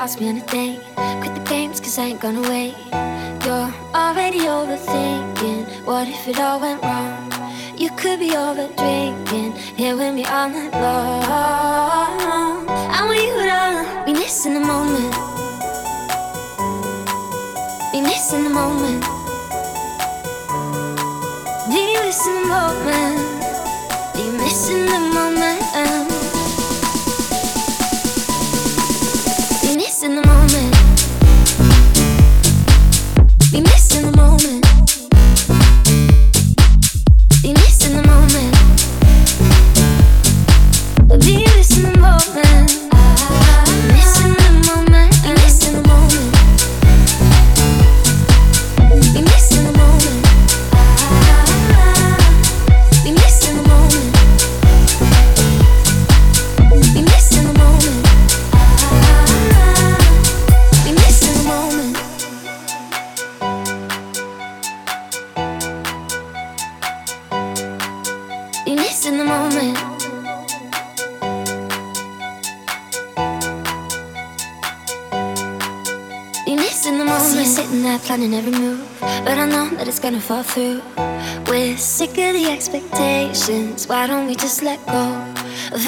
Ask me on a. Quit the games, cause I ain't gonna wait. You're already overthinking. What if it all went wrong? You could be over drinking. Here with me all night long. And we would all be missing the moment. Be missing the moment. Be missing the moment. Be missing the moment.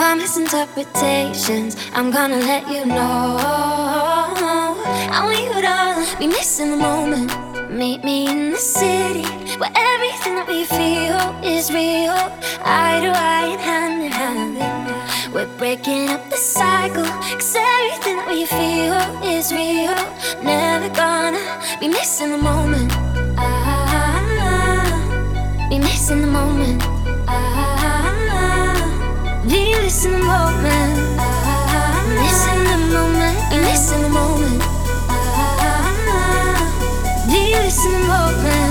Our misinterpretations? I'm gonna let you know. And we would all be missing the moment. Meet me in the city where everything that we feel is real. Eye to eye and hand in hand. We're breaking up the cycle. Cause everything that we feel is real. Never gonna be missing the moment. Ah, be missing the moment. Ah, be missing the moment. Ah, missing the moment. Be missing the moment. Ah, be missing the moment.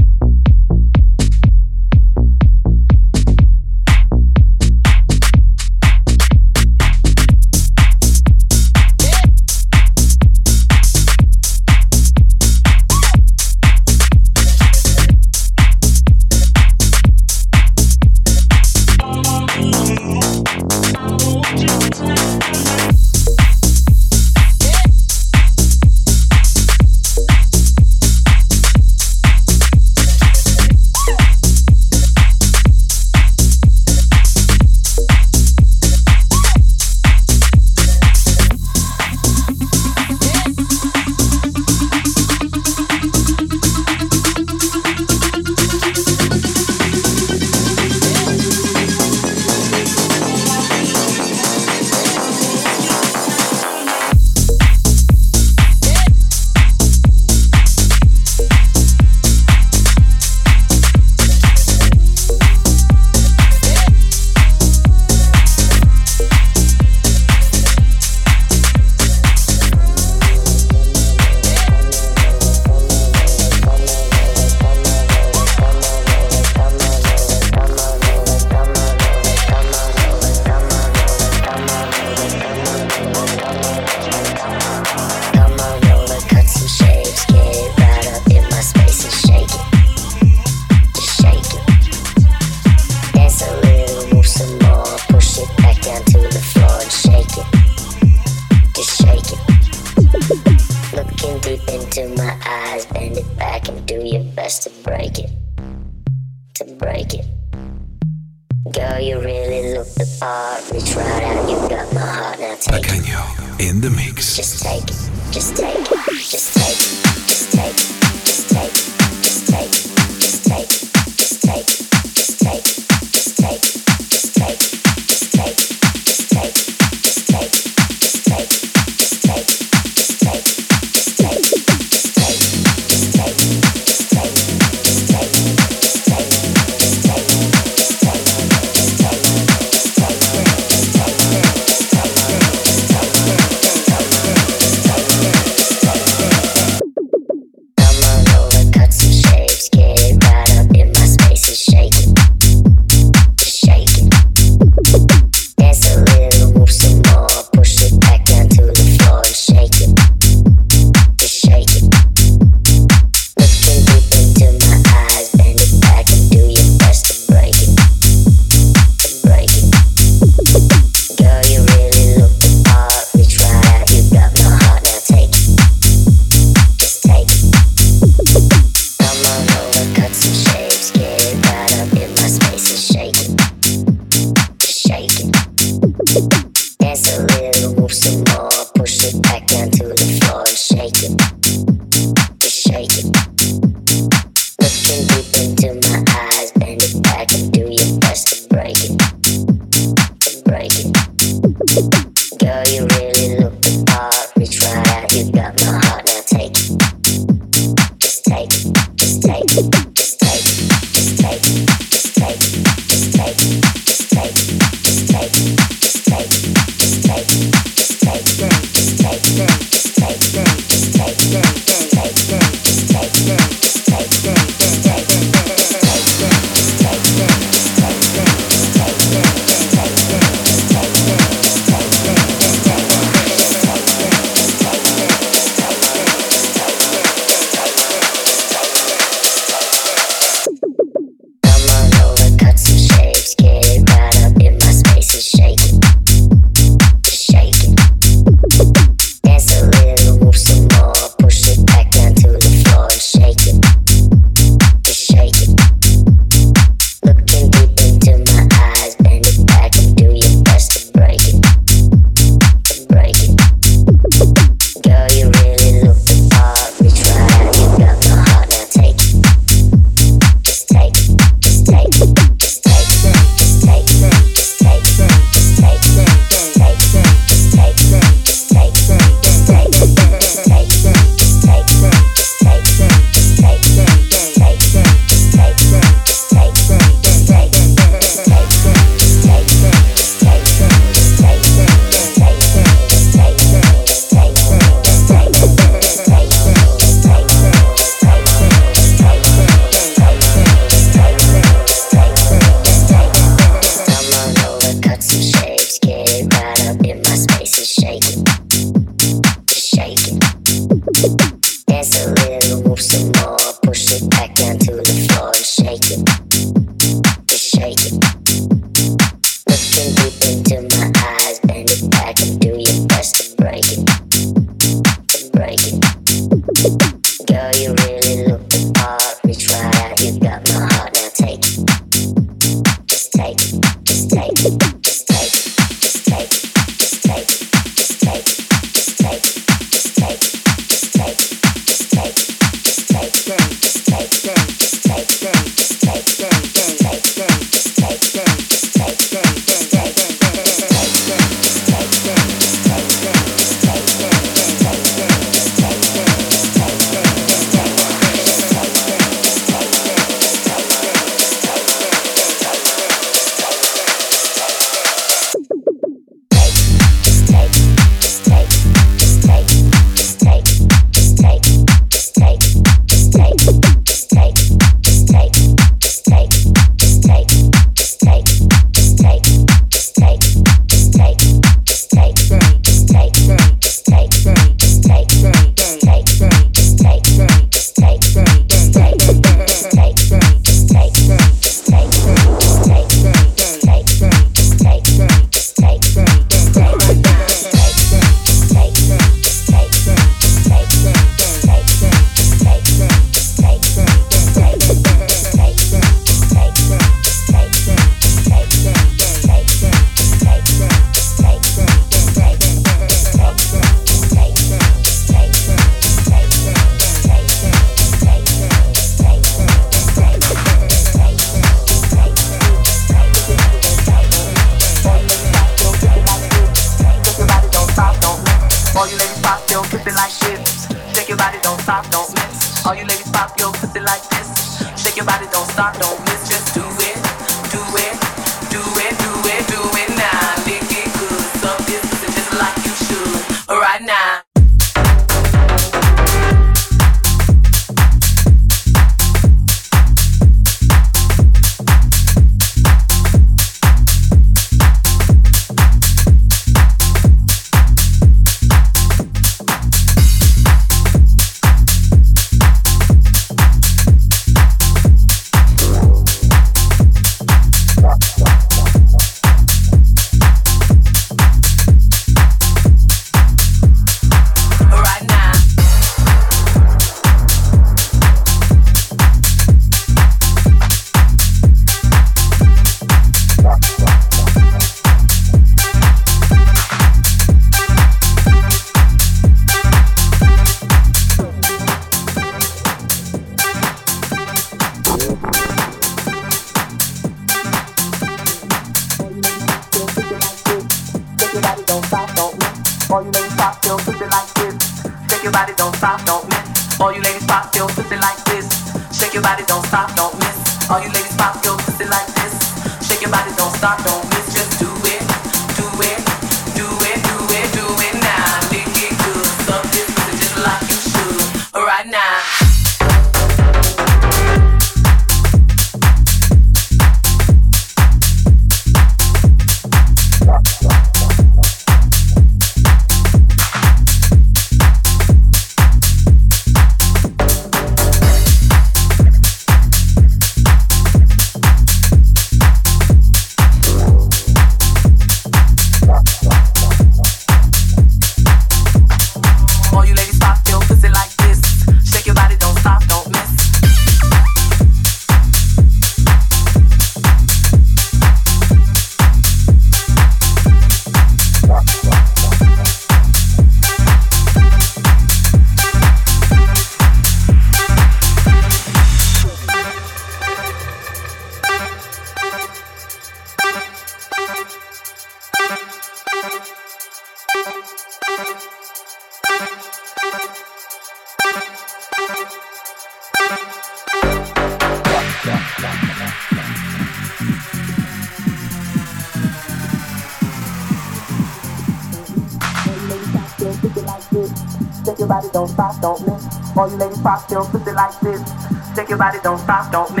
Don't